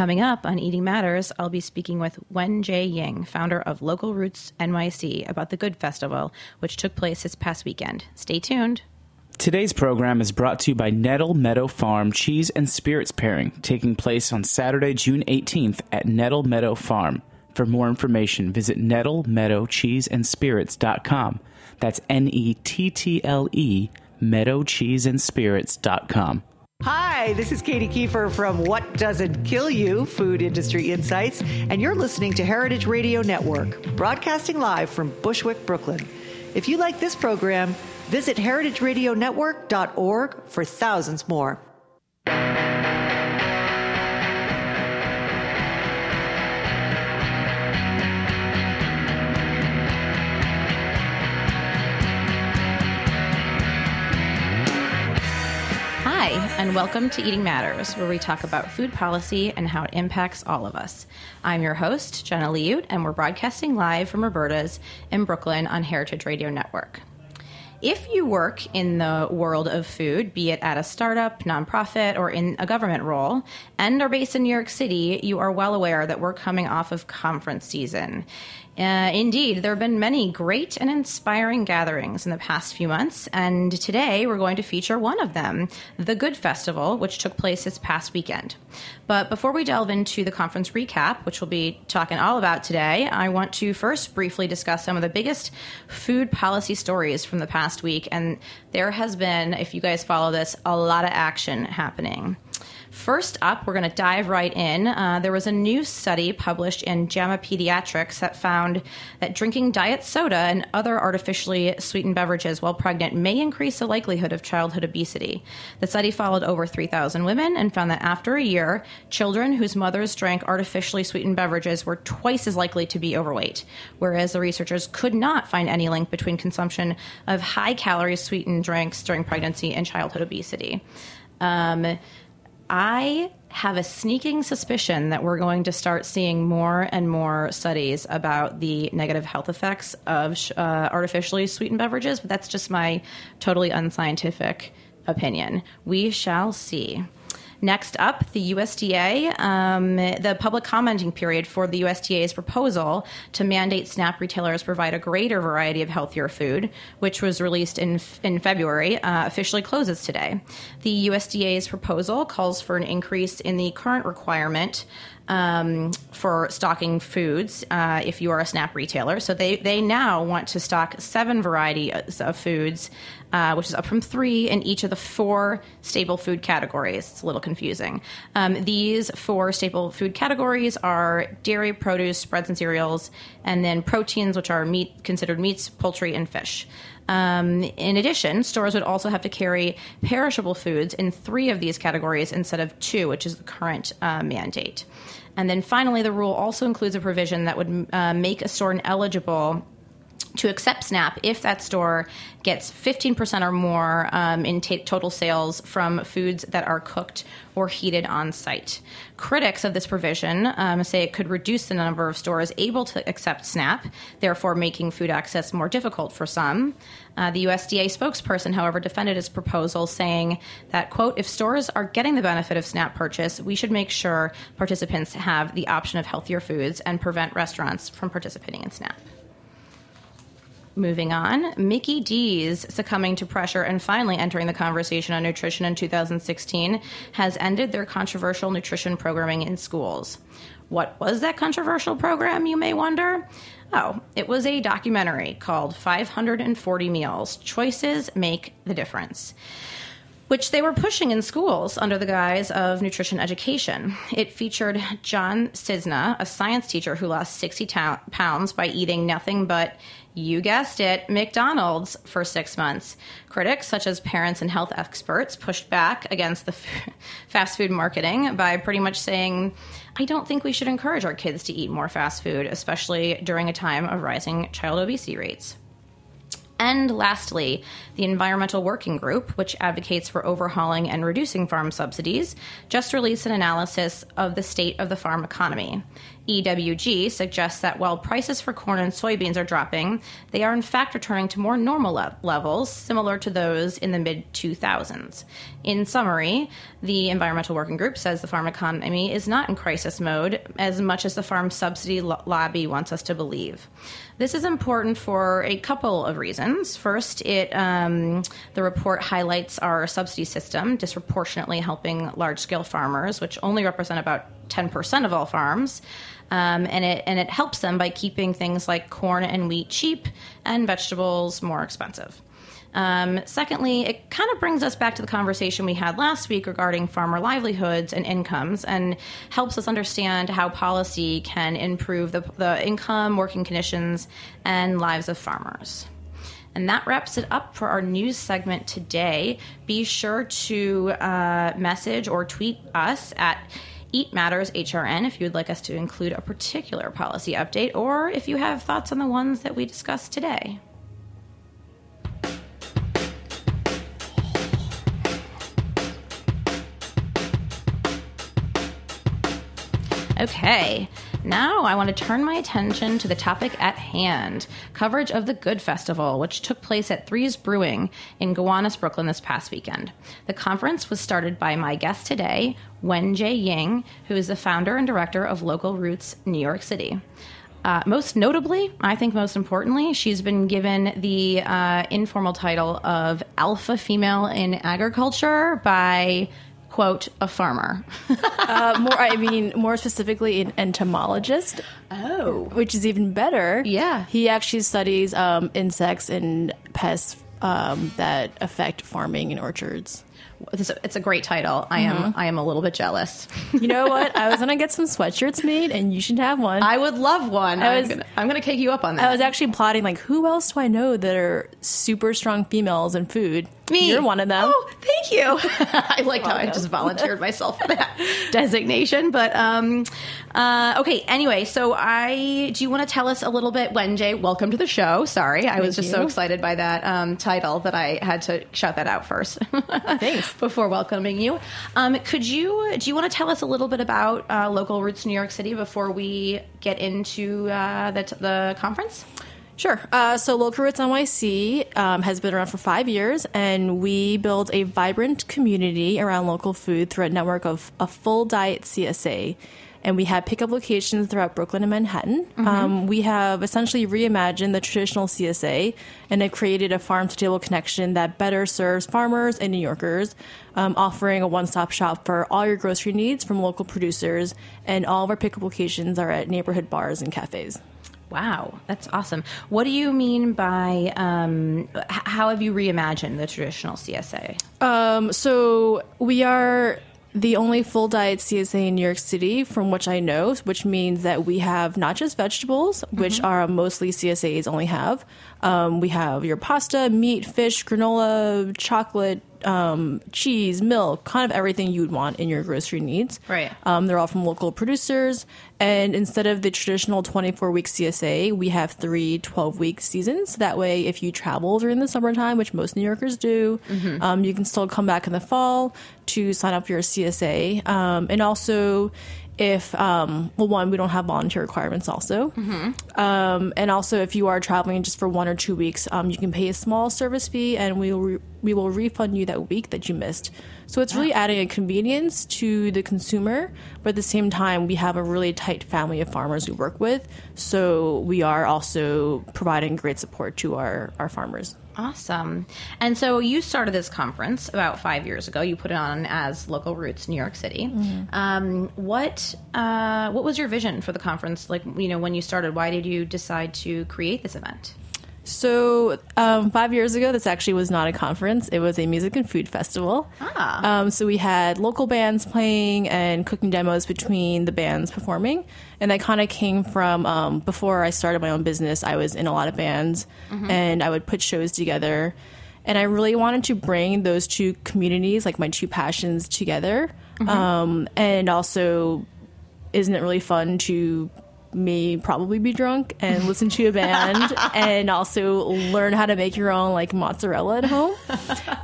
Coming up on Eating Matters, I'll be speaking with Wen J. Ying, founder of Local Roots NYC, about the Good Festival, which took place this past weekend. Stay tuned. Today's program is brought to you by Nettle Meadow Farm Cheese and Spirits Pairing, taking place on Saturday, June 18th at Nettle Meadow Farm. For more information, visit nettlemeadowcheeseandspirits.com. That's N E T T L E, meadowcheeseandspirits.com. Hi, this is Katy Keiffer from What Doesn't Kill You Food Industry Insights, and you're listening to Heritage Radio Network, broadcasting live from Bushwick, Brooklyn. If you like this program, visit heritageradionetwork.org for thousands more. And welcome to Eating Matters, where we talk about food policy and how it impacts all of us. I'm your host, Jenna Liut, and we're broadcasting live from Roberta's in Brooklyn on Heritage Radio Network. If you work in the world of food, be it at a startup, nonprofit, or in a government role, and are based in New York City, you are well aware that we're coming off of conference season. Uh, indeed, there have been many great and inspiring gatherings in the past few months, and today we're going to feature one of them, the Good Festival, which took place this past weekend. But before we delve into the conference recap, which we'll be talking all about today, I want to first briefly discuss some of the biggest food policy stories from the past week. And there has been, if you guys follow this, a lot of action happening. First up, we're going to dive right in. Uh, there was a new study published in JAMA Pediatrics that found that drinking diet soda and other artificially sweetened beverages while pregnant may increase the likelihood of childhood obesity. The study followed over 3,000 women and found that after a year, children whose mothers drank artificially sweetened beverages were twice as likely to be overweight, whereas the researchers could not find any link between consumption of high calorie sweetened drinks during pregnancy and childhood obesity. Um, I have a sneaking suspicion that we're going to start seeing more and more studies about the negative health effects of uh, artificially sweetened beverages, but that's just my totally unscientific opinion. We shall see. Next up, the USDA, um, the public commenting period for the USDA's proposal to mandate SNAP retailers provide a greater variety of healthier food, which was released in, in February, uh, officially closes today. The USDA's proposal calls for an increase in the current requirement um, for stocking foods uh, if you are a SNAP retailer. So they, they now want to stock seven varieties of foods, uh, which is up from three in each of the four staple food categories. It's a little confusing. Um, these four staple food categories are dairy, produce, spreads, and cereals, and then proteins, which are meat considered meats, poultry, and fish. Um, in addition, stores would also have to carry perishable foods in three of these categories instead of two, which is the current uh, mandate. And then finally, the rule also includes a provision that would uh, make a store ineligible to accept SNAP if that store gets 15% or more um, in t- total sales from foods that are cooked or heated on site. Critics of this provision um, say it could reduce the number of stores able to accept SNAP, therefore making food access more difficult for some. Uh, the USDA spokesperson, however, defended his proposal, saying that, quote, if stores are getting the benefit of SNAP purchase, we should make sure participants have the option of healthier foods and prevent restaurants from participating in SNAP. Moving on, Mickey D's succumbing to pressure and finally entering the conversation on nutrition in 2016 has ended their controversial nutrition programming in schools. What was that controversial program, you may wonder? Oh, it was a documentary called 540 Meals Choices Make the Difference which they were pushing in schools under the guise of nutrition education. It featured John Cisna, a science teacher who lost 60 ta- pounds by eating nothing but you guessed it, McDonald's for six months. Critics, such as parents and health experts, pushed back against the f- fast food marketing by pretty much saying, I don't think we should encourage our kids to eat more fast food, especially during a time of rising child obesity rates. And lastly, the Environmental Working Group, which advocates for overhauling and reducing farm subsidies, just released an analysis of the state of the farm economy. EWG suggests that while prices for corn and soybeans are dropping, they are in fact returning to more normal le- levels, similar to those in the mid 2000s. In summary, the Environmental Working Group says the farm economy is not in crisis mode as much as the farm subsidy lo- lobby wants us to believe. This is important for a couple of reasons. First, it um, the report highlights our subsidy system disproportionately helping large scale farmers, which only represent about 10% of all farms. Um, and it and it helps them by keeping things like corn and wheat cheap and vegetables more expensive. Um, secondly, it kind of brings us back to the conversation we had last week regarding farmer livelihoods and incomes and helps us understand how policy can improve the, the income, working conditions, and lives of farmers. And that wraps it up for our news segment today. Be sure to uh, message or tweet us at Eat Matters HRN if you would like us to include a particular policy update or if you have thoughts on the ones that we discussed today. Okay, now I want to turn my attention to the topic at hand coverage of the Good Festival, which took place at Threes Brewing in Gowanus, Brooklyn this past weekend. The conference was started by my guest today, Wen J. Ying, who is the founder and director of Local Roots New York City. Uh, most notably, I think most importantly, she's been given the uh, informal title of Alpha Female in Agriculture by quote a farmer. uh, more, I mean, more specifically, an entomologist. Oh, which is even better. Yeah, he actually studies um, insects and pests um, that affect farming and orchards. It's a, it's a great title. I am mm-hmm. I am a little bit jealous. you know what? I was gonna get some sweatshirts made, and you should have one. I would love one. I was, I'm, gonna, I'm gonna take you up on that. I was actually plotting like, who else do I know that are super strong females in food? Me. You're one of them. Oh, thank you. I like how I just volunteered myself for that designation. But um, uh, okay. Anyway, so I do you want to tell us a little bit, Wenjay? Welcome to the show. Sorry, I was just you. so excited by that um, title that I had to shout that out first. Thanks. Before welcoming you, um, could you do you want to tell us a little bit about uh, local roots New York City before we get into uh, the, the conference? Sure. Uh, so Local Roots NYC um, has been around for five years, and we build a vibrant community around local food through a network of a full diet CSA. And we have pickup locations throughout Brooklyn and Manhattan. Mm-hmm. Um, we have essentially reimagined the traditional CSA and have created a farm to table connection that better serves farmers and New Yorkers, um, offering a one stop shop for all your grocery needs from local producers. And all of our pickup locations are at neighborhood bars and cafes. Wow, that's awesome. What do you mean by um, h- how have you reimagined the traditional CSA? Um, so we are the only full diet CSA in New York City, from which I know, which means that we have not just vegetables, which mm-hmm. are mostly CSAs only have. Um, we have your pasta, meat, fish, granola, chocolate, um, cheese, milk, kind of everything you would want in your grocery needs. Right. Um, they're all from local producers. And instead of the traditional 24 week CSA, we have three 12 week seasons. That way, if you travel during the summertime, which most New Yorkers do, mm-hmm. um, you can still come back in the fall to sign up for your CSA. Um, and also, if um, well one we don't have volunteer requirements also mm-hmm. um, and also if you are traveling just for one or two weeks um, you can pay a small service fee and we will re- we will refund you that week that you missed so it's really adding a convenience to the consumer but at the same time we have a really tight family of farmers we work with so we are also providing great support to our, our farmers Awesome. And so you started this conference about five years ago. You put it on as Local Roots New York City. Mm-hmm. Um, what uh, what was your vision for the conference? Like, you know, when you started, why did you decide to create this event? So um, five years ago, this actually was not a conference; it was a music and food festival. Ah. Um, so we had local bands playing and cooking demos between the bands performing, and that kind of came from um, before I started my own business. I was in a lot of bands, mm-hmm. and I would put shows together, and I really wanted to bring those two communities, like my two passions, together. Mm-hmm. Um, and also, isn't it really fun to me probably be drunk and listen to a band and also learn how to make your own like mozzarella at home.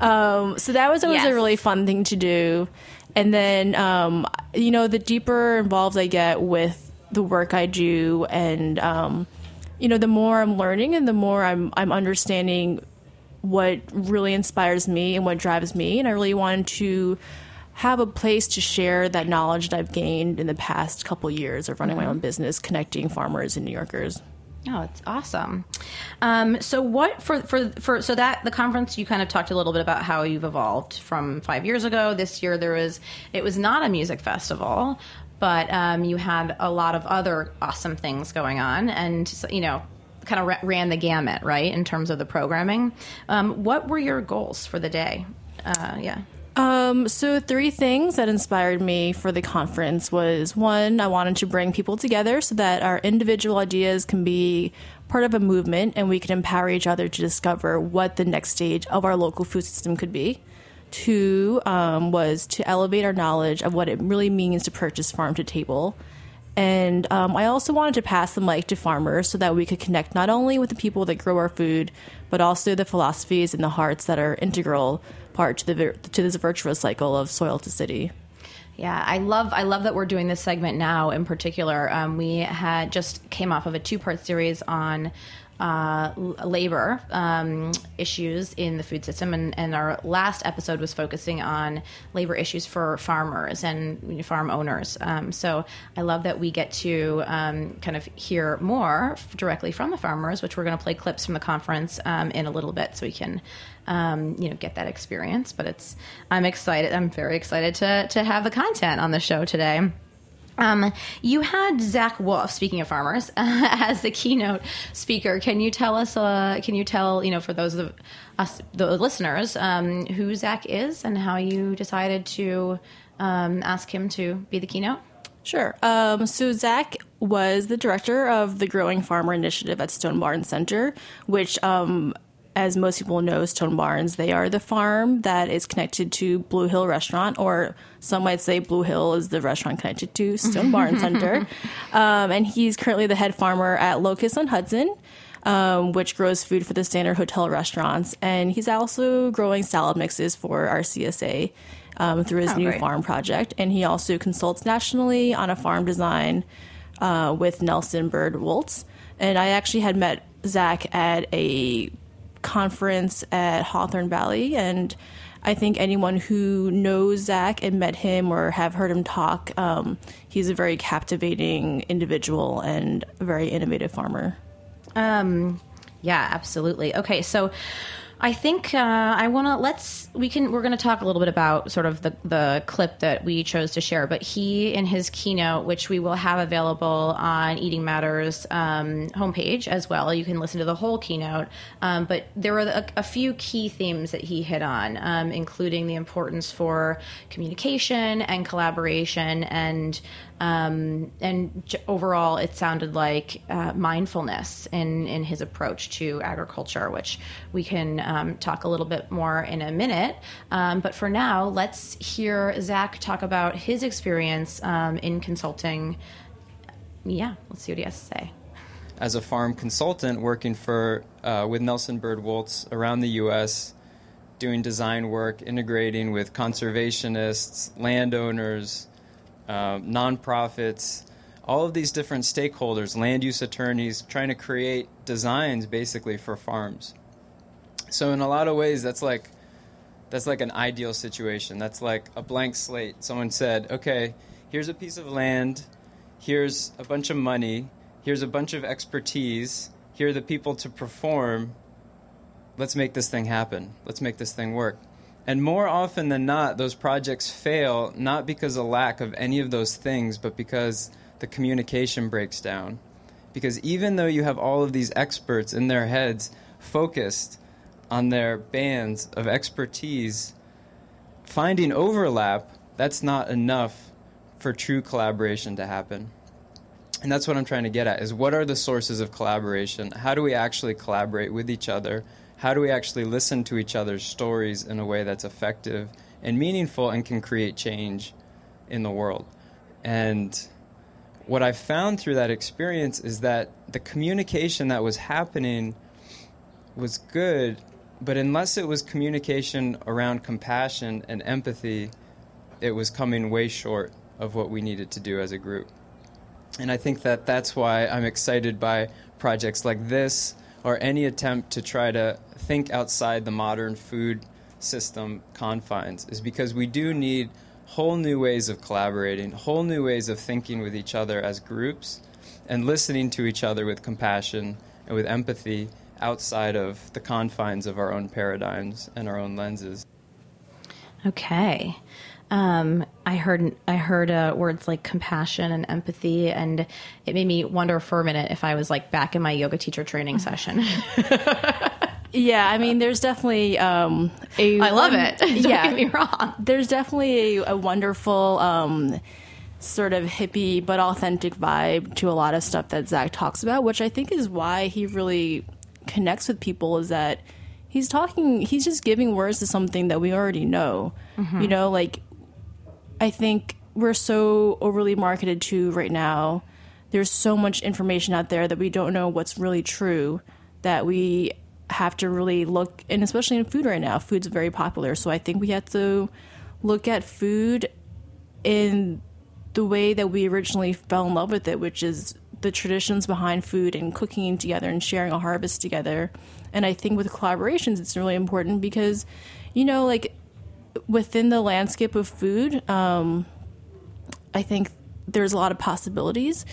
Um, so that was always Yes. a really fun thing to do. And then, um, you know, the deeper involved I get with the work I do, and um, you know, the more I'm learning and the more I'm I'm understanding what really inspires me and what drives me, and I really wanted to have a place to share that knowledge that I've gained in the past couple years of running my own business, connecting farmers and New Yorkers. Oh, it's awesome. Um, so what for for for so that the conference you kind of talked a little bit about how you've evolved from five years ago. This year there was it was not a music festival, but um, you had a lot of other awesome things going on, and you know kind of ra- ran the gamut right in terms of the programming. Um, what were your goals for the day? Uh, yeah. Um, so three things that inspired me for the conference was one, I wanted to bring people together so that our individual ideas can be part of a movement and we can empower each other to discover what the next stage of our local food system could be. Two um, was to elevate our knowledge of what it really means to purchase farm to table. And um, I also wanted to pass the mic to farmers so that we could connect not only with the people that grow our food, but also the philosophies and the hearts that are integral part to the to this virtuous cycle of soil to city. Yeah, I love I love that we're doing this segment now. In particular, um, we had just came off of a two part series on uh, labor um, issues in the food system, and, and our last episode was focusing on labor issues for farmers and farm owners. Um, so I love that we get to um, kind of hear more directly from the farmers, which we're going to play clips from the conference um, in a little bit, so we can um, you know get that experience. But it's I'm excited. I'm very excited to to have the content on the show today. Um, you had Zach Wolf, speaking of farmers, as the keynote speaker. Can you tell us? Uh, can you tell you know for those of us, the listeners, um, who Zach is and how you decided to um, ask him to be the keynote? Sure. Um, so Zach was the director of the Growing Farmer Initiative at Stone Barn Center, which, um, as most people know, Stone Barns, they are the farm that is connected to Blue Hill Restaurant, or some might say Blue Hill is the restaurant connected to Stone Barns Center. Um, and he's currently the head farmer at Locust on Hudson. Um, which grows food for the standard hotel restaurants, and he's also growing salad mixes for our CSA um, through his Oh, new great. farm project. And he also consults nationally on a farm design uh, with Nelson Byrd Woltz. And I actually had met Zach at a conference at Hawthorne Valley, and I think anyone who knows Zach and met him or have heard him talk, um, he's a very captivating individual and a very innovative farmer. Um, yeah, absolutely. Okay, so I think uh, I want to let's we can we're going to talk a little bit about sort of the the clip that we chose to share. But he in his keynote, which we will have available on Eating Matters um, homepage as well, you can listen to the whole keynote. Um, but there were a, a few key themes that he hit on, um, including the importance for communication and collaboration and um, and overall, it sounded like uh, mindfulness in in his approach to agriculture, which we can um, talk a little bit more in a minute. Um, but for now, let's hear Zach talk about his experience um, in consulting. Yeah, let's see what he has to say. as a farm consultant working for uh, with Nelson Byrd Woltz around the U.S., doing design work, integrating with conservationists, landowners, um, nonprofits, all of these different stakeholders, land use attorneys, trying to create designs basically for farms. So in a lot of ways, that's like that's like an ideal situation. That's like a blank slate. Someone said, "Okay, here's a piece of land, here's a bunch of money, here's a bunch of expertise, here are the people to perform. Let's make this thing happen. Let's make this thing work." And more often than not, those projects fail not because of lack of any of those things, but because the communication breaks down. Because even though you have all of these experts in their heads focused on their bands of expertise, finding overlap, that's not enough for true collaboration to happen. And that's what I'm trying to get at is what are the sources of collaboration? How do we actually collaborate with each other? How do we actually listen to each other's stories in a way that's effective and meaningful and can create change in the world? And what I found through that experience is that the communication that was happening was good, but unless it was communication around compassion and empathy, it was coming way short of what we needed to do as a group. And I think that that's why I'm excited by projects like this or any attempt to try to think outside the modern food system confines, is because we do need whole new ways of collaborating, whole new ways of thinking with each other as groups, and listening to each other with compassion and with empathy outside of the confines of our own paradigms and our own lenses. Okay. Um, I heard I heard uh, words like compassion and empathy, and it made me wonder for a minute if I was like back in my yoga teacher training session. Yeah, I mean, there's definitely um, a. I love it. Don't yeah, get me wrong. There's definitely a, a wonderful um, sort of hippie but authentic vibe to a lot of stuff that Zach talks about, which I think is why he really connects with people. Is that he's talking, he's just giving words to something that we already know. You know, like I think we're so overly marketed to right now. There's so much information out there that we don't know what's really true that we have to really look and especially in food right now food's very popular so i think we have to look at food in the way that we originally fell in love with it which is the traditions behind food and cooking together and sharing a harvest together and i think with collaborations it's really important because you know like within the landscape of food um, I think there's a lot of possibilities,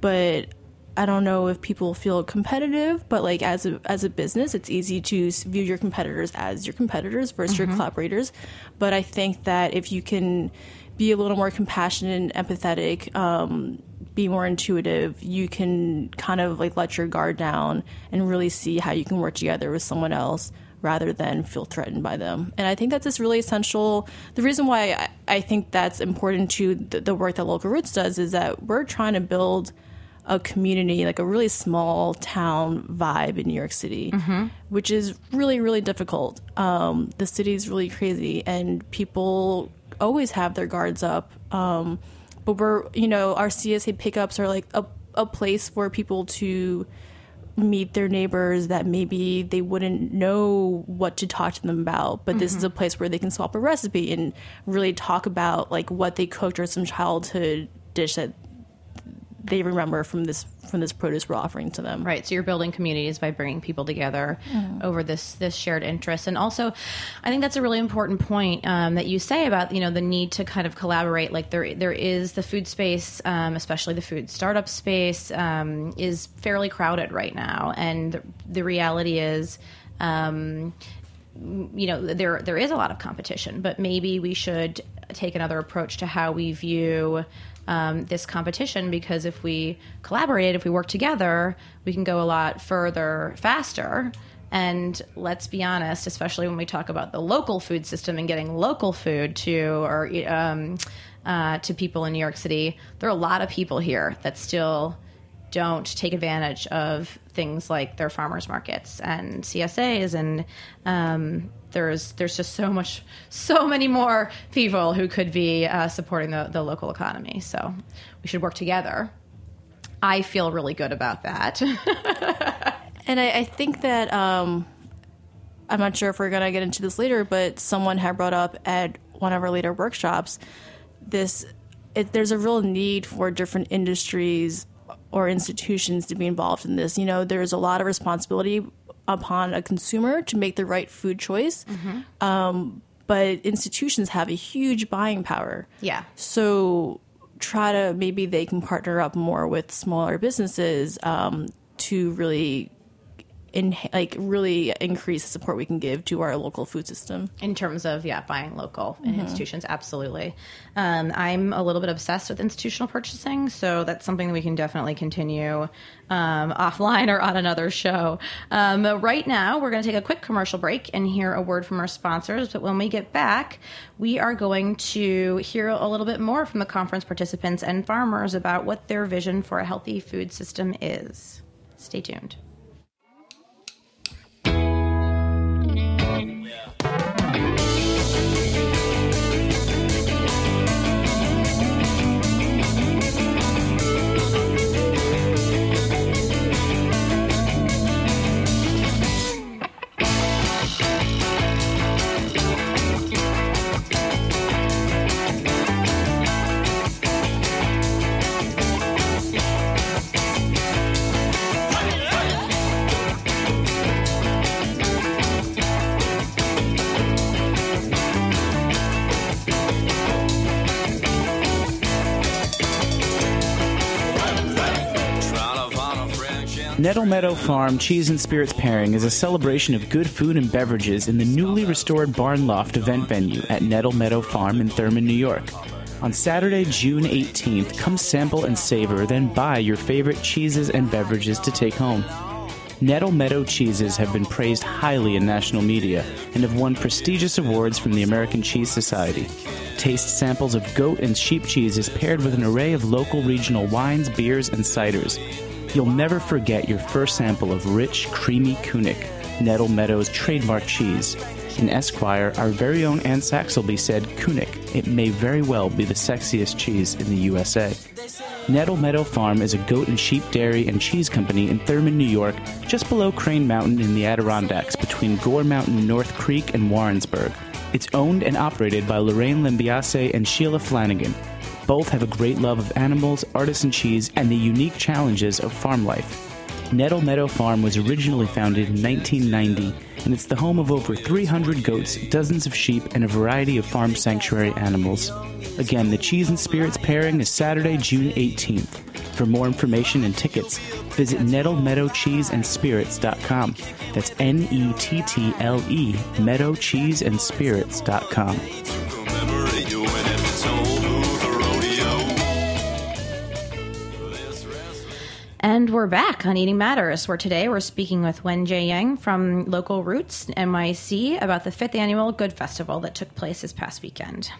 but I don't know if people feel competitive. But like as a as a business, it's easy to view your competitors as your competitors versus your collaborators. But I think that if you can be a little more compassionate and empathetic, um, be more intuitive, you can kind of like let your guard down and really see how you can work together with someone else rather than feel threatened by them. And I think that's just really essential. The reason why I, I think that's important to the, the work that Local Roots does is that we're trying to build a community, like a really small town vibe in New York City, which is really, really difficult. Um, the city is really crazy, and people always have their guards up. Um, but we're, you know, our CSA pickups are like a, a place for people to meet their neighbors that maybe they wouldn't know what to talk to them about but this is mm-hmm. a place where they can swap a recipe and really talk about like what they cooked or some childhood dish that they remember from this from this produce we're offering to them Right. So you're building communities by bringing people together over this this shared interest, and also, I think that's a really important point um, that you say about you know the need to kind of collaborate. Like there there is the food space, um, especially the food startup space, um, is fairly crowded right now, and the, the reality is. Um, you know there there is a lot of competition, but maybe we should take another approach to how we view um, this competition because if we collaborate, if we work together, we can go a lot further faster. And let's be honest, especially when we talk about the local food system and getting local food to or um, uh, to people in New York City, there are a lot of people here that still don't take advantage of things like their farmers markets and CSAs and um, there's there's just so much so many more people who could be uh, supporting the, the local economy so we should work together I feel really good about that And I, I think that um, I'm not sure if we're gonna get into this later, but someone had brought up at one of our later workshops this. It, there's a real need for different industries or institutions to be involved in this. You know, there's a lot of responsibility upon a consumer to make the right food choice, um, but institutions have a huge buying power. yeah So try to maybe they can partner up more with smaller businesses um, to really in like really increase the support we can give to our local food system. in terms of yeah buying local in institutions absolutely. Um, i'm a little bit obsessed with institutional purchasing so that's something that we can definitely continue um, offline or on another show. Um, but right now we're going to take a quick commercial break and hear a word from our sponsors but when we get back we are going to hear a little bit more from the conference participants and farmers about what their vision for a healthy food system is. Stay tuned Nettle Meadow Farm Cheese and Spirits Pairing is a celebration of good food and beverages in the newly restored Barn Loft event venue at Nettle Meadow Farm in Thurman, New York. On Saturday, June 18th, come sample and savor, then buy your favorite cheeses and beverages to take home. Nettle Meadow cheeses have been praised highly in national media and have won prestigious awards from the American Cheese Society. Taste samples of goat and sheep cheeses paired with an array of local regional wines, beers, and ciders. You'll never forget your first sample of rich, creamy Kunik, Nettle Meadows trademark cheese. In Esquire, our very own Anne Saxelby said, Kunik, it may very well be the sexiest cheese in the USA. Nettle Meadow Farm is a goat and sheep dairy and cheese company in Thurman, New York, just below Crane Mountain in the Adirondacks between Gore Mountain, North Creek, and Warrensburg. It's owned and operated by Lorraine Lambiase and Sheila Flanagan, both have a great love of animals, artisan cheese, and the unique challenges of farm life. Nettle Meadow Farm was originally founded in 1990, and it's the home of over 300 goats, dozens of sheep, and a variety of farm sanctuary animals. Again, the Cheese and Spirits pairing is Saturday, June 18th. For more information and tickets, visit nettlemeadowcheeseandspirits.com. That's N E T T L E, meadowcheeseandspirits.com. And we're back on Eating Matters, where today we're speaking with Wen Jie Yang from Local Roots NYC about the fifth annual Good Festival that took place this past weekend.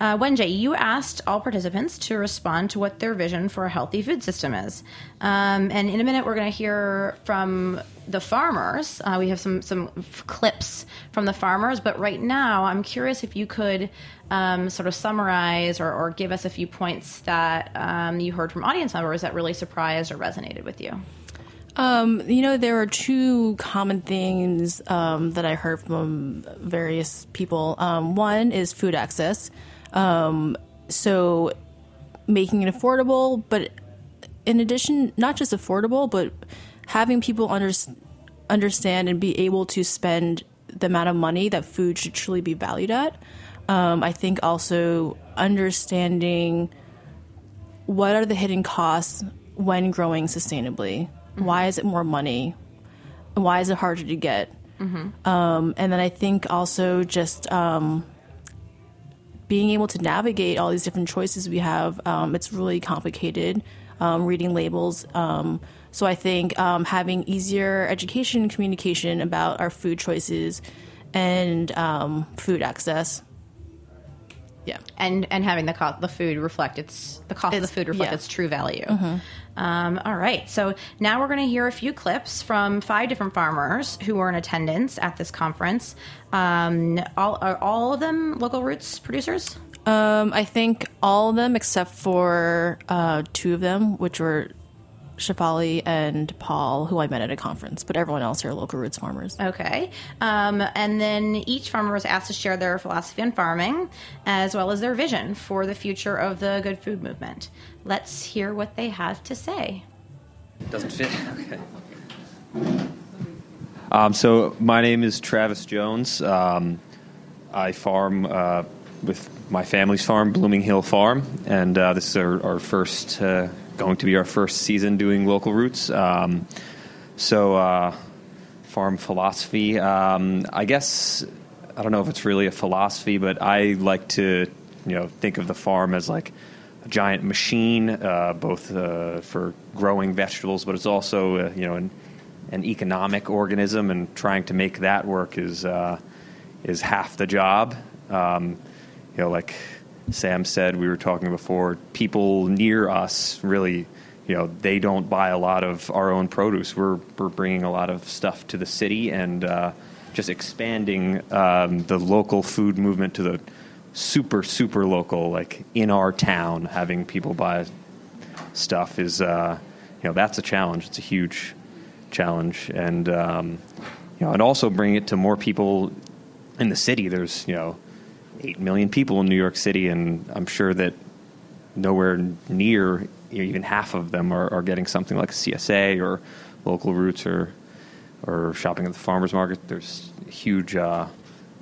Uh, Wenjay, you asked all participants to respond to what their vision for a healthy food system is. Um, and in a minute, we're going to hear from the farmers. Uh, we have some, some f- clips from the farmers, but right now, I'm curious if you could um, sort of summarize or, or give us a few points that um, you heard from audience members that really surprised or resonated with you. Um, you know, there are two common things um, that I heard from various people. Um, one is food access. Um, so making it affordable, but in addition, not just affordable, but having people under, understand and be able to spend the amount of money that food should truly be valued at. Um, I think also understanding what are the hidden costs when growing sustainably? Why is it more money? And why is it harder to get? Um, and then I think also just um, being able to navigate all these different choices we have. Um, it's really complicated um, reading labels. Um, so I think um, having easier education and communication about our food choices and um, food access. Yeah. and and having the co- the food reflect its the cost of the food reflect yeah. its true value. Um, all right, so now we're going to hear a few clips from five different farmers who were in attendance at this conference. Um, all are all of them local roots producers? Um, I think all of them except for uh, two of them, which were Shafali and Paul, who I met at a conference, but everyone else are local roots farmers. Okay, um, and then each farmer was asked to share their philosophy on farming as well as their vision for the future of the good food movement. Let's hear what they have to say. Doesn't fit. Okay. Um, so my name is Travis Jones. Um, I farm uh, with my family's farm, Blooming Hill Farm, and uh, this is our, our first, uh, going to be our first season doing local roots. Um, so uh, farm philosophy. Um, I guess I don't know if it's really a philosophy, but I like to, you know, think of the farm as like a giant machine, uh, both uh, for growing vegetables, but it's also, uh, you know, an, an economic organism, and trying to make that work is uh, is half the job. Um, you know, like Sam said, we were talking before. People near us really, you know, they don't buy a lot of our own produce. We're we're bringing a lot of stuff to the city and uh, just expanding um, the local food movement to the super super local, like in our town, having people buy stuff is, uh, you know, that's a challenge. It's a huge challenge, and um, you know, and also bring it to more people in the city. There's you know eight million people in New York City, and I'm sure that nowhere near even half of them are, are getting something like a CSA or local roots or or shopping at the farmers market. There's huge, uh,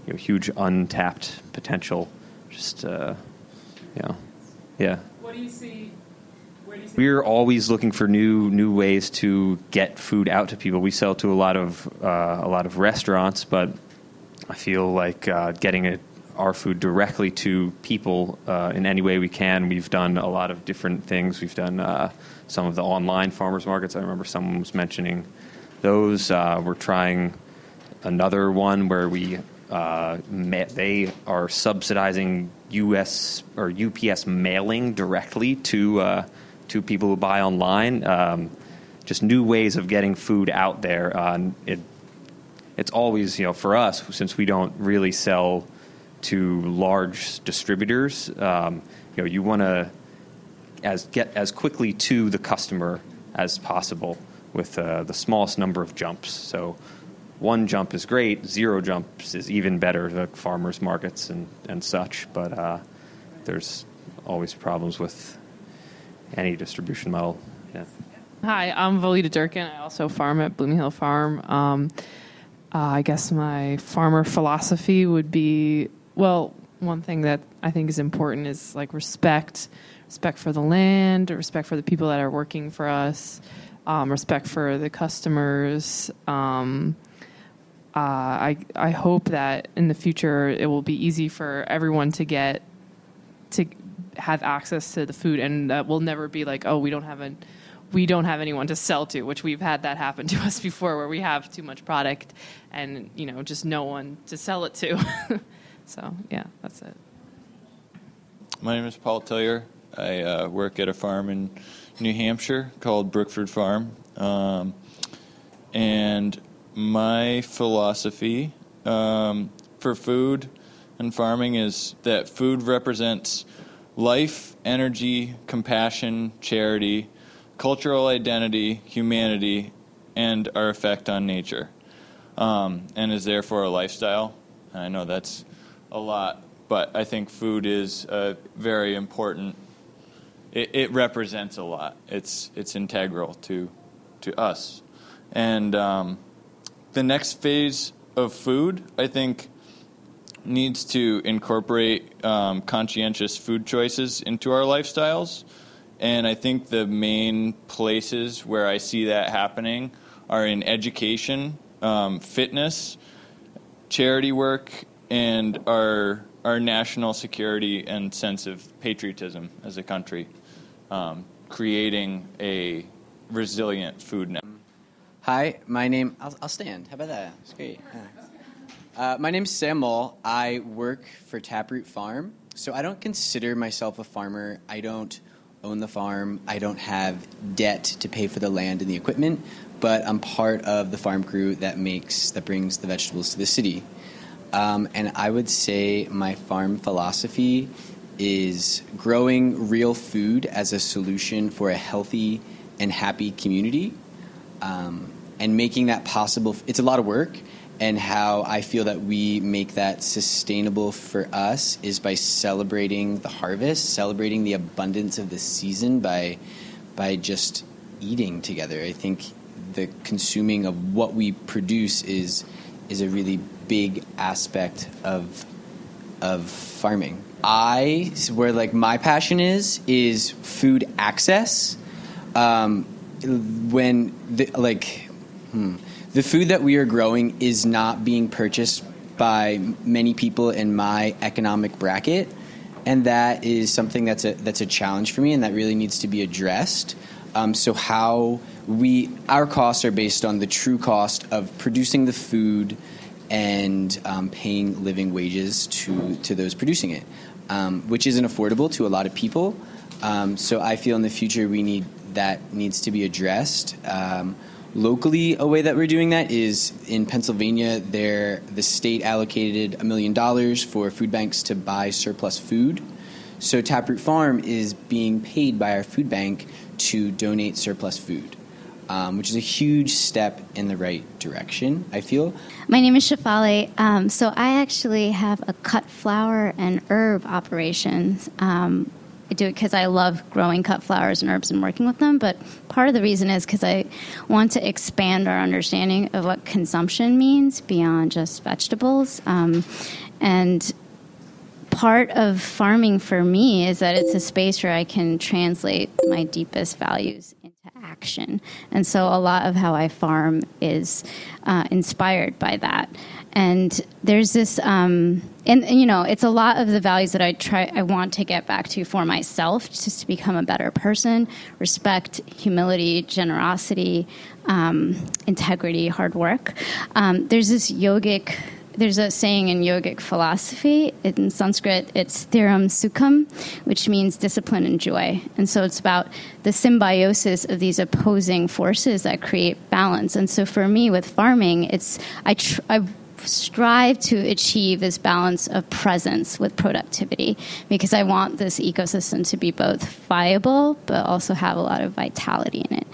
you know, huge untapped potential. Just uh, you know, yeah. What do you see? Where we're always looking for new new ways to get food out to people. We sell to a lot of uh, a lot of restaurants, but I feel like uh, getting it our food directly to people uh, in any way we can. We've done a lot of different things. We've done uh, some of the online farmers markets. I remember someone was mentioning those. Uh, we're trying another one where we uh, ma- they are subsidizing U.S. or UPS mailing directly to uh, to people who buy online. Um, just new ways of getting food out there. Uh, it, it's always you know for us since we don't really sell to large distributors. Um, you know, you want to as get as quickly to the customer as possible with uh, the smallest number of jumps. So one jump is great, zero jumps is even better, the farmers markets and, and such. But uh, there's always problems with any distribution model. Yeah. Hi, I'm Valita Durkin. I also farm at Blooming Hill Farm. Um, uh, I guess my farmer philosophy would be well, one thing that I think is important is like respect, respect for the land, respect for the people that are working for us, um, respect for the customers. Um, uh, I I hope that in the future it will be easy for everyone to get to have access to the food, and that will never be like, oh, we don't have a we don't have anyone to sell to, which we've had that happen to us before, where we have too much product and you know just no one to sell it to. so yeah, that's it. My name is Paul Tillier. I uh, work at a farm in New Hampshire called Brookford Farm. Um, and my philosophy um, for food and farming is that food represents life, energy, compassion, charity, cultural identity, humanity, and our effect on nature, um, and is therefore a lifestyle. And I know that's a lot, but I think food is a very important. It, it represents a lot. It's it's integral to to us, and um, the next phase of food, I think, needs to incorporate um, conscientious food choices into our lifestyles. And I think the main places where I see that happening are in education, um, fitness, charity work, and our our national security and sense of patriotism as a country, um, creating a resilient food network. Hi, my name. I'll, I'll stand. How about that? It's great. Uh, my name's Sam Mull. I work for Taproot Farm. So I don't consider myself a farmer. I don't own the farm. I don't have debt to pay for the land and the equipment. But I'm part of the farm crew that makes that brings the vegetables to the city. Um, and I would say my farm philosophy is growing real food as a solution for a healthy and happy community. Um, and making that possible, it's a lot of work. And how I feel that we make that sustainable for us is by celebrating the harvest, celebrating the abundance of the season by, by just eating together. I think the consuming of what we produce is, is a really big aspect of of farming. I where like my passion is is food access. Um, when the, like hmm, the food that we are growing is not being purchased by many people in my economic bracket, and that is something that's a that's a challenge for me, and that really needs to be addressed. Um, so how we our costs are based on the true cost of producing the food and um, paying living wages to, to those producing it, um, which isn't affordable to a lot of people. Um, so I feel in the future we need that needs to be addressed. Um, locally, a way that we're doing that is in Pennsylvania. There, the state allocated a million dollars for food banks to buy surplus food. So Taproot Farm is being paid by our food bank to donate surplus food um, which is a huge step in the right direction, I feel. My name is Shafali. Um, so I actually have a cut flower and herb operations. Um, I do it because I love growing cut flowers and herbs and working with them, but part of the reason is because I want to expand our understanding of what consumption means beyond just vegetables. Um, and part of farming for me is that it's a space where I can translate my deepest values action. And so a lot of how I farm is uh, inspired by that. And there's this, um, and, and, you know, it's a lot of the values that I try, I want to get back to for myself, just to become a better person: respect, humility, generosity, um, integrity, hard work. Um, there's this yogic there's a saying in yogic philosophy in Sanskrit, it's sthiram sukham, which means discipline and joy. And so it's about the symbiosis of these opposing forces that create balance. And so for me with farming, it's I, tr- I strive to achieve this balance of presence with productivity because I want this ecosystem to be both viable but also have a lot of vitality in it.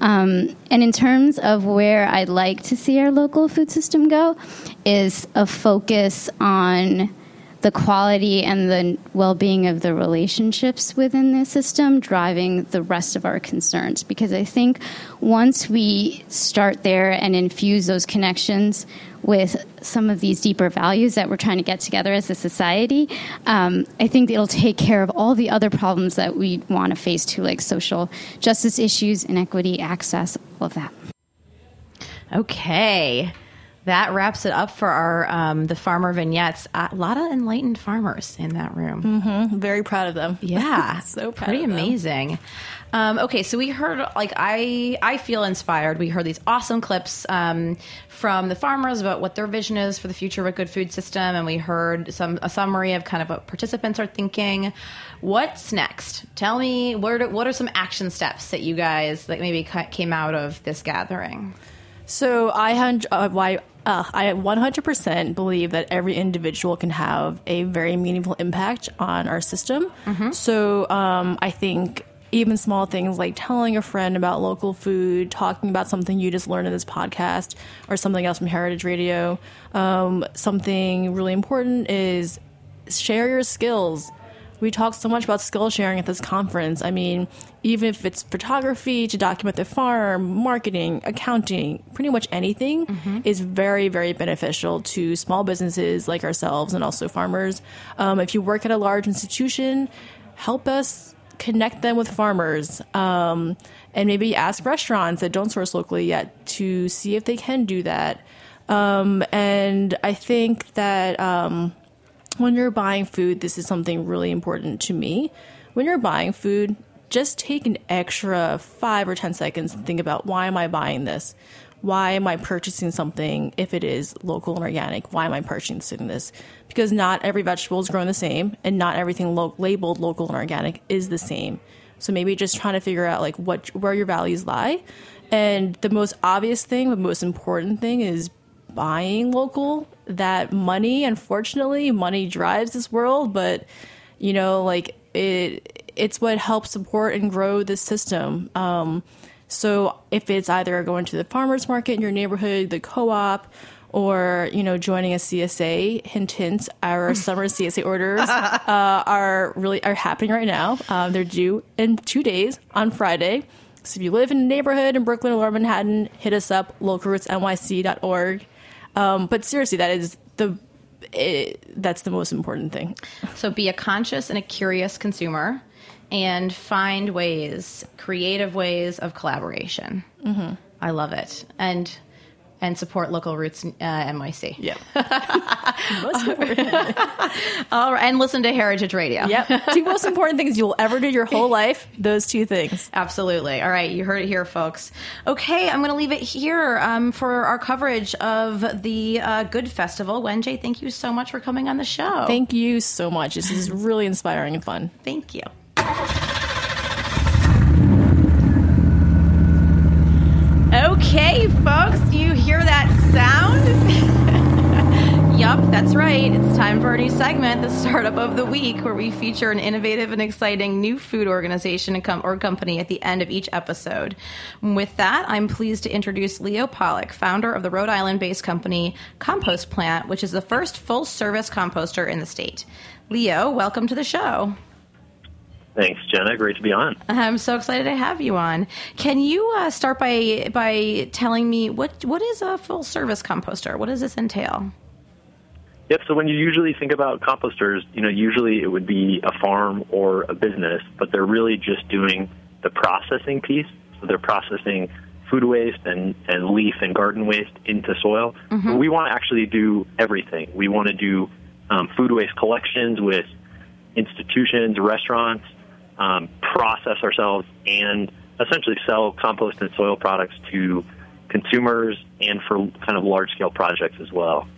Um, and in terms of where I'd like to see our local food system go, is a focus on the quality and the well-being of the relationships within the system driving the rest of our concerns. Because i think once we start there and infuse those connections with some of these deeper values that we're trying to get together as a society um, i think it'll take care of all the other problems that we want to face too like social justice issues inequity access all of that. Okay that wraps it up for our um, the farmer vignettes. A lot of enlightened farmers in that room. Mm-hmm. Very proud of them. Yeah, so pretty amazing. Um, okay, so we heard like I I feel inspired. We heard these awesome clips um, from the farmers about what their vision is for the future of a good food system, and we heard some a summary of kind of what participants are thinking. What's next? Tell me what are, what are some action steps that you guys that maybe came out of this gathering? So I had uh, why uh, I 100% believe that every individual can have a very meaningful impact on our system. Mm-hmm. So um, I think even small things like telling a friend about local food, talking about something you just learned in this podcast, or something else from Heritage Radio. Um, something really important is share your skills we talk so much about skill sharing at this conference. I mean, even if it's photography to document the farm, marketing, accounting, pretty much anything mm-hmm. is very, very beneficial to small businesses like ourselves and also farmers. Um, if you work at a large institution, help us connect them with farmers. Um, and maybe ask restaurants that don't source locally yet to see if they can do that. Um, and I think that um, when you're buying food, this is something really important to me. When you're buying food, just take an extra five or 10 seconds and think about why am I buying this? Why am I purchasing something if it is local and organic? Why am I purchasing this? Because not every vegetable is grown the same, and not everything lo- labeled local and organic is the same. So maybe just trying to figure out like what where your values lie. And the most obvious thing, the most important thing is buying local that money unfortunately money drives this world but you know like it it's what helps support and grow this system um, so if it's either going to the farmers market in your neighborhood the co-op or you know joining a CSA. Hint, hint. Our summer CSA orders uh, are really are happening right now. Um, they're due in two days on Friday. So if you live in a neighborhood in Brooklyn or Manhattan, hit us up localrootsnyc.org. Um, but seriously, that is the it, that's the most important thing. So be a conscious and a curious consumer, and find ways, creative ways of collaboration. Mm-hmm. I love it, and and support local roots uh, NYC. Yeah. All right, and listen to Heritage Radio. Yep. Two most important things you'll ever do your whole life. Those two things. Absolutely. All right, you heard it here, folks. Okay, I'm going to leave it here um, for our coverage of the uh, Good Festival. Wenjie, thank you so much for coming on the show. Thank you so much. This is really inspiring and fun. Thank you. Okay, folks, do you hear that sound? yup, that's right. It's time for our new segment, the Startup of the Week, where we feature an innovative and exciting new food organization or company at the end of each episode. With that, I'm pleased to introduce Leo Pollock, founder of the Rhode Island based company Compost Plant, which is the first full service composter in the state. Leo, welcome to the show. Thanks, Jenna. Great to be on. I'm so excited to have you on. Can you uh, start by by telling me what what is a full service composter? What does this entail? Yep. So when you usually think about composters, you know, usually it would be a farm or a business, but they're really just doing the processing piece. So they're processing food waste and, and leaf and garden waste into soil. Mhm. We want to actually do everything. We want to do um, food waste collections with institutions, restaurants, um, process ourselves, and essentially sell compost and soil products to consumers and for kind of large scale projects as well.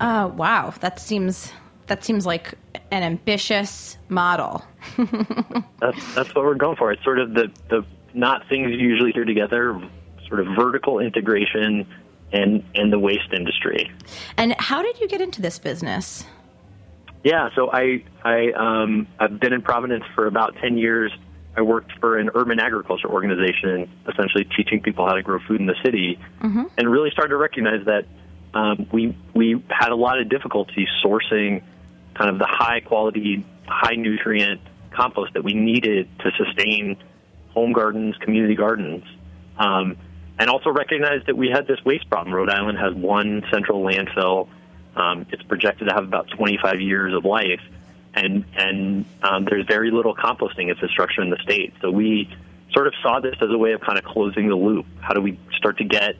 Uh, wow, that seems that seems like an ambitious model. That's that's what we're going for. It's sort of the the not things you usually hear together, sort of vertical integration and and the waste industry. And how did you get into this business? Yeah, so I I um, I've been in Providence for about ten years. I worked for an urban agriculture organization, essentially teaching people how to grow food in the city, Mm-hmm. and really started to recognize that um, we we had a lot of difficulty sourcing kind of the high quality, high nutrient compost that we needed to sustain home gardens, community gardens, um, and also recognized that we had this waste problem. Rhode Island has one central landfill. Um, it's projected to have about 25 years of life, and and um, there's very little composting infrastructure in the state. So we sort of saw this as a way of kind of closing the loop. How do we start to get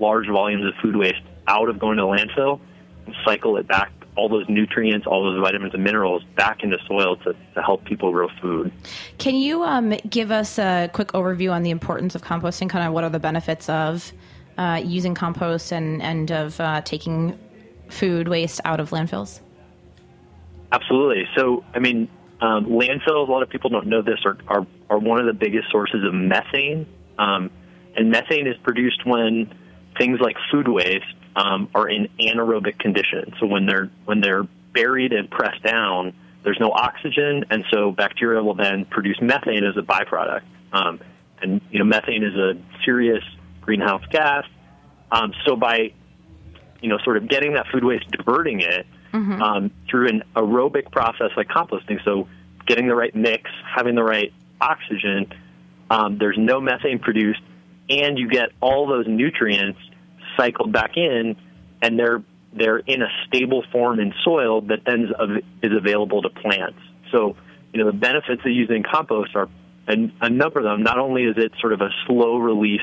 large volumes of food waste out of going to the landfill and cycle it back, all those nutrients, all those vitamins and minerals back into soil to, to help people grow food. Can you um, give us a quick overview on the importance of composting? Kind of what are the benefits of uh, using compost and and of uh, taking food waste out of landfills? Absolutely. So, I mean, um, landfills, a lot of people don't know this, are, are, are one of the biggest sources of methane. Um, and methane is produced when things like food waste um, are in anaerobic condition. So when they're when they're buried and pressed down, there's no oxygen, and so bacteria will then produce methane as a byproduct. Um, and you know, methane is a serious greenhouse gas. Um, so by you know, sort of getting that food waste, diverting it um, through an aerobic process like composting. So, getting the right mix, having the right oxygen, um, there's no methane produced, and you get all those nutrients cycled back in, and they're they're in a stable form in soil that then is, is available to plants. So, you know, the benefits of using compost are a, a number of them. Not only is it sort of a slow release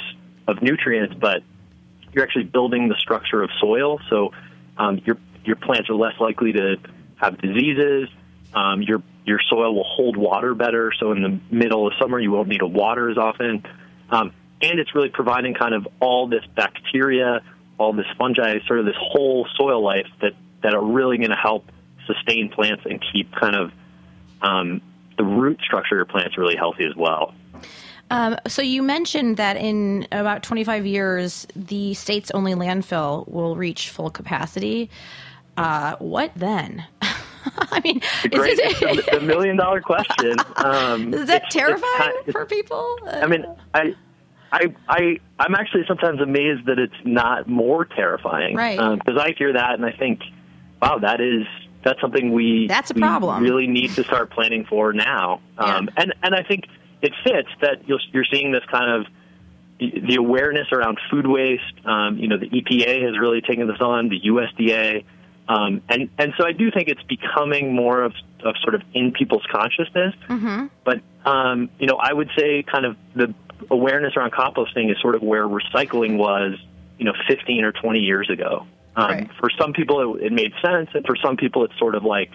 of nutrients, but you're actually building the structure of soil. So um, your your plants are less likely to have diseases. Um, your your soil will hold water better. So in the middle of summer, you won't need to water as often. Um, and it's really providing kind of all this bacteria, all this fungi, sort of this whole soil life that that are really going to help sustain plants and keep kind of um, the root structure of your plants really healthy as well. Um, so you mentioned that in about 25 years, the state's only landfill will reach full capacity. Uh, what then? I mean, The great, it's the, the million dollar question. Um, is that it's- it's terrifying it's- for people? I mean, I, I, I, I'm actually sometimes amazed that it's not more terrifying. Right. Because I hear that and I think, wow, that is that's something we That's a we problem. really need to start planning for now. Um, and and I think it fits that you're, you're seeing this kind of the awareness around food waste. Um, you know, the EPA has really taken this on, the USDA. Um, and, and so I do think it's becoming more of, of sort of in people's consciousness. Mm-hmm. But um, you know, I would say kind of the awareness around composting is sort of where recycling was, you know, 15 or 20 years ago. Um, For some people, it, it made sense, and for some people, it's sort of like,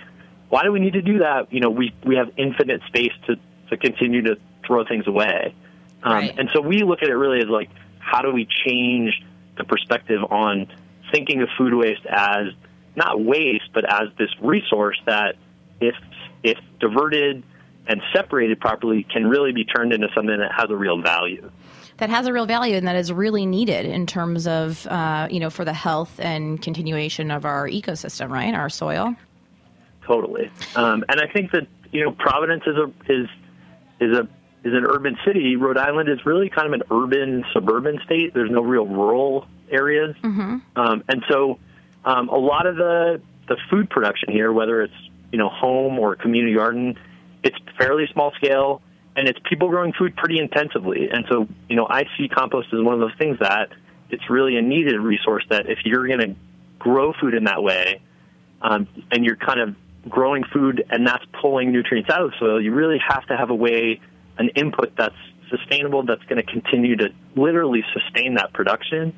why do we need to do that? You know, we we have infinite space to to continue to throw things away. Um, And so we look at it really as like, how do we change the perspective on thinking of food waste as not waste, but as this resource that, if if diverted and separated properly, can really be turned into something that has a real value. that has a real value and that is really needed in terms of uh, you know for the health and continuation of our ecosystem, right? Our soil. Totally. Um, and I think that you know Providence is a is is a is an urban city. Rhode Island is really kind of an urban suburban state. There's no real rural areas, Mm-hmm. um, and so um, a lot of the the food production here, whether it's you know home or community garden, it's fairly small scale, and it's people growing food pretty intensively. And so you know I see compost as one of those things that it's really a needed resource that if you're going to grow food in that way, um, and you're kind of growing food and that's pulling nutrients out of the soil, you really have to have a way, an input that's sustainable, that's going to continue to literally sustain that production.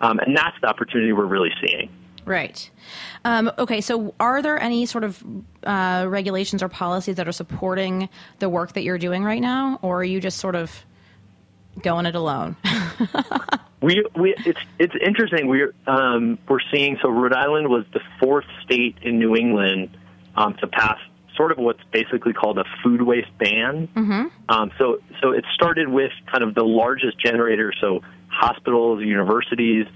Um, and that's the opportunity we're really seeing. Right. Um, okay, so are there any sort of uh, regulations or policies that are supporting the work that you're doing right now, or are you just sort of going it alone? we, we, it's it's interesting. We're um, we're seeing so Rhode Island was the fourth state in New England um, to pass sort of what's basically called a food waste ban. Mm-hmm. Um, so so it started with kind of the largest generators, so hospitals, universities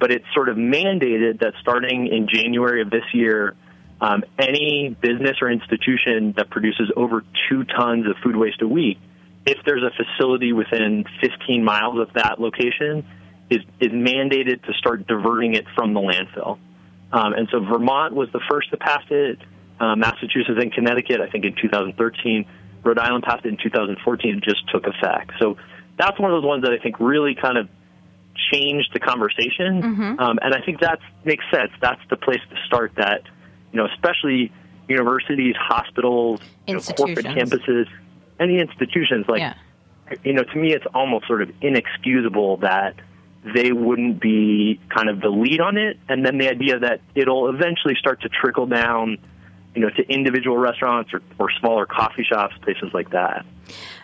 but it's sort of mandated that starting in January of this year, um, any business or institution that produces over two tons of food waste a week, if there's a facility within 15 miles of that location, is, is mandated to start diverting it from the landfill. Um, and so Vermont was the first to pass it. Uh, Massachusetts and Connecticut, I think, in 2013. Rhode Island passed it in 2014. It just took effect. So that's one of those ones that I think really kind of changed the conversation. Mm-hmm. Um, and I think that makes sense. That's the place to start. That you know, especially universities, hospitals, you know, corporate campuses, any institutions. Like, yeah. you know, to me, it's almost sort of inexcusable that they wouldn't be kind of the lead on it, and then the idea that it'll eventually start to trickle down, you know, to individual restaurants or, or smaller coffee shops, places like that.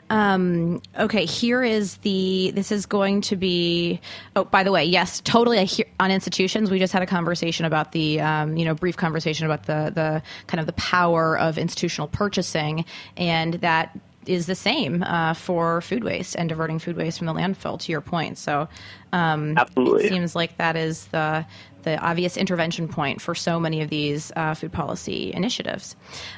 Um, okay, here is the. This is going to be. Oh, by the way, yes, totally. Hear, on institutions, we just had a conversation about the, um, you know, brief conversation about the the kind of the power of institutional purchasing, and that is the same uh, for food waste and diverting food waste from the landfill. To your point, so um, absolutely, it seems like that is the the obvious intervention point for so many of these uh, food policy initiatives.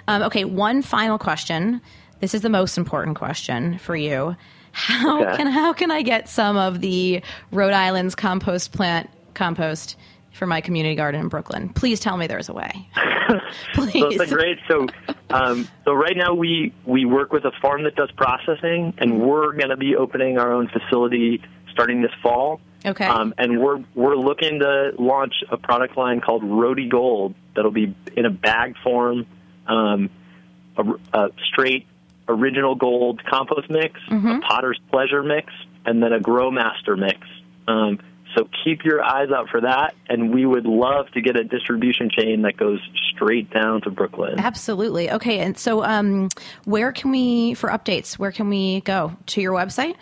Um, okay, one final question. This is the most important question for you. How Okay. can how can I get some of the Rhode Island's compost plant compost for my community garden in Brooklyn? Please tell me there's a way. Please. So it's great. So, um, so right now we we work with a farm that does processing, and we're going to be opening our own facility starting this fall. Okay. Um, and we're we're looking to launch a product line called Rhody Gold that'll be in a bag form, um, a, a straight original gold compost mix, a Potter's Pleasure mix, and then a Grow Master mix. Um, so keep your eyes out for that, and we would love to get a distribution chain that goes straight down to Brooklyn. Absolutely. Okay, and so um, where can we for updates? Where can we go to your website?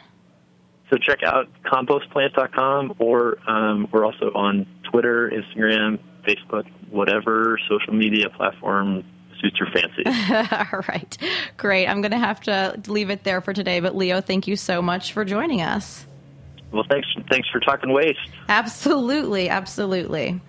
So check out compostplant.com, or um, we're also on Twitter, Instagram, Facebook, whatever social media platform suits your fancy. All right, great. I'm going to have to leave it there for today. But Leo, thank you so much for joining us. Well, thanks, thanks for talking waste. Absolutely, absolutely.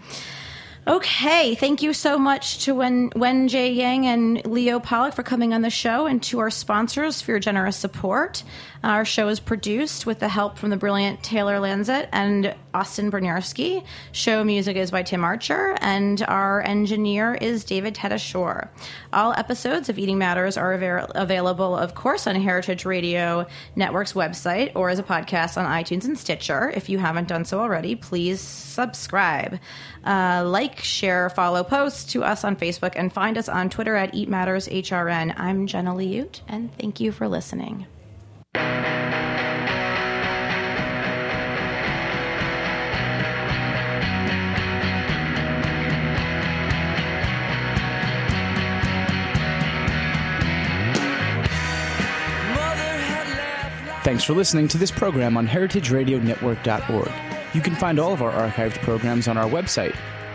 Okay, thank you so much to Wen, Wenjie Yang and Leo Pollock for coming on the show, and to our sponsors for your generous support. Our show is produced with the help from the brilliant Taylor Lanzett and Austin Bernarski. Show music is by Tim Archer, and our engineer is David Tedashore. All episodes of Eating Matters are avail- available, of course, on Heritage Radio Network's website or as a podcast on iTunes and Stitcher. If you haven't done so already, please subscribe. Uh, like, share, follow posts to us on Facebook, and find us on Twitter at Eat Matters HRN. I'm Jenna Liute, and thank you for listening. Thanks for listening to this program on heritageradionetwork.org. You can find all of our archived programs on our website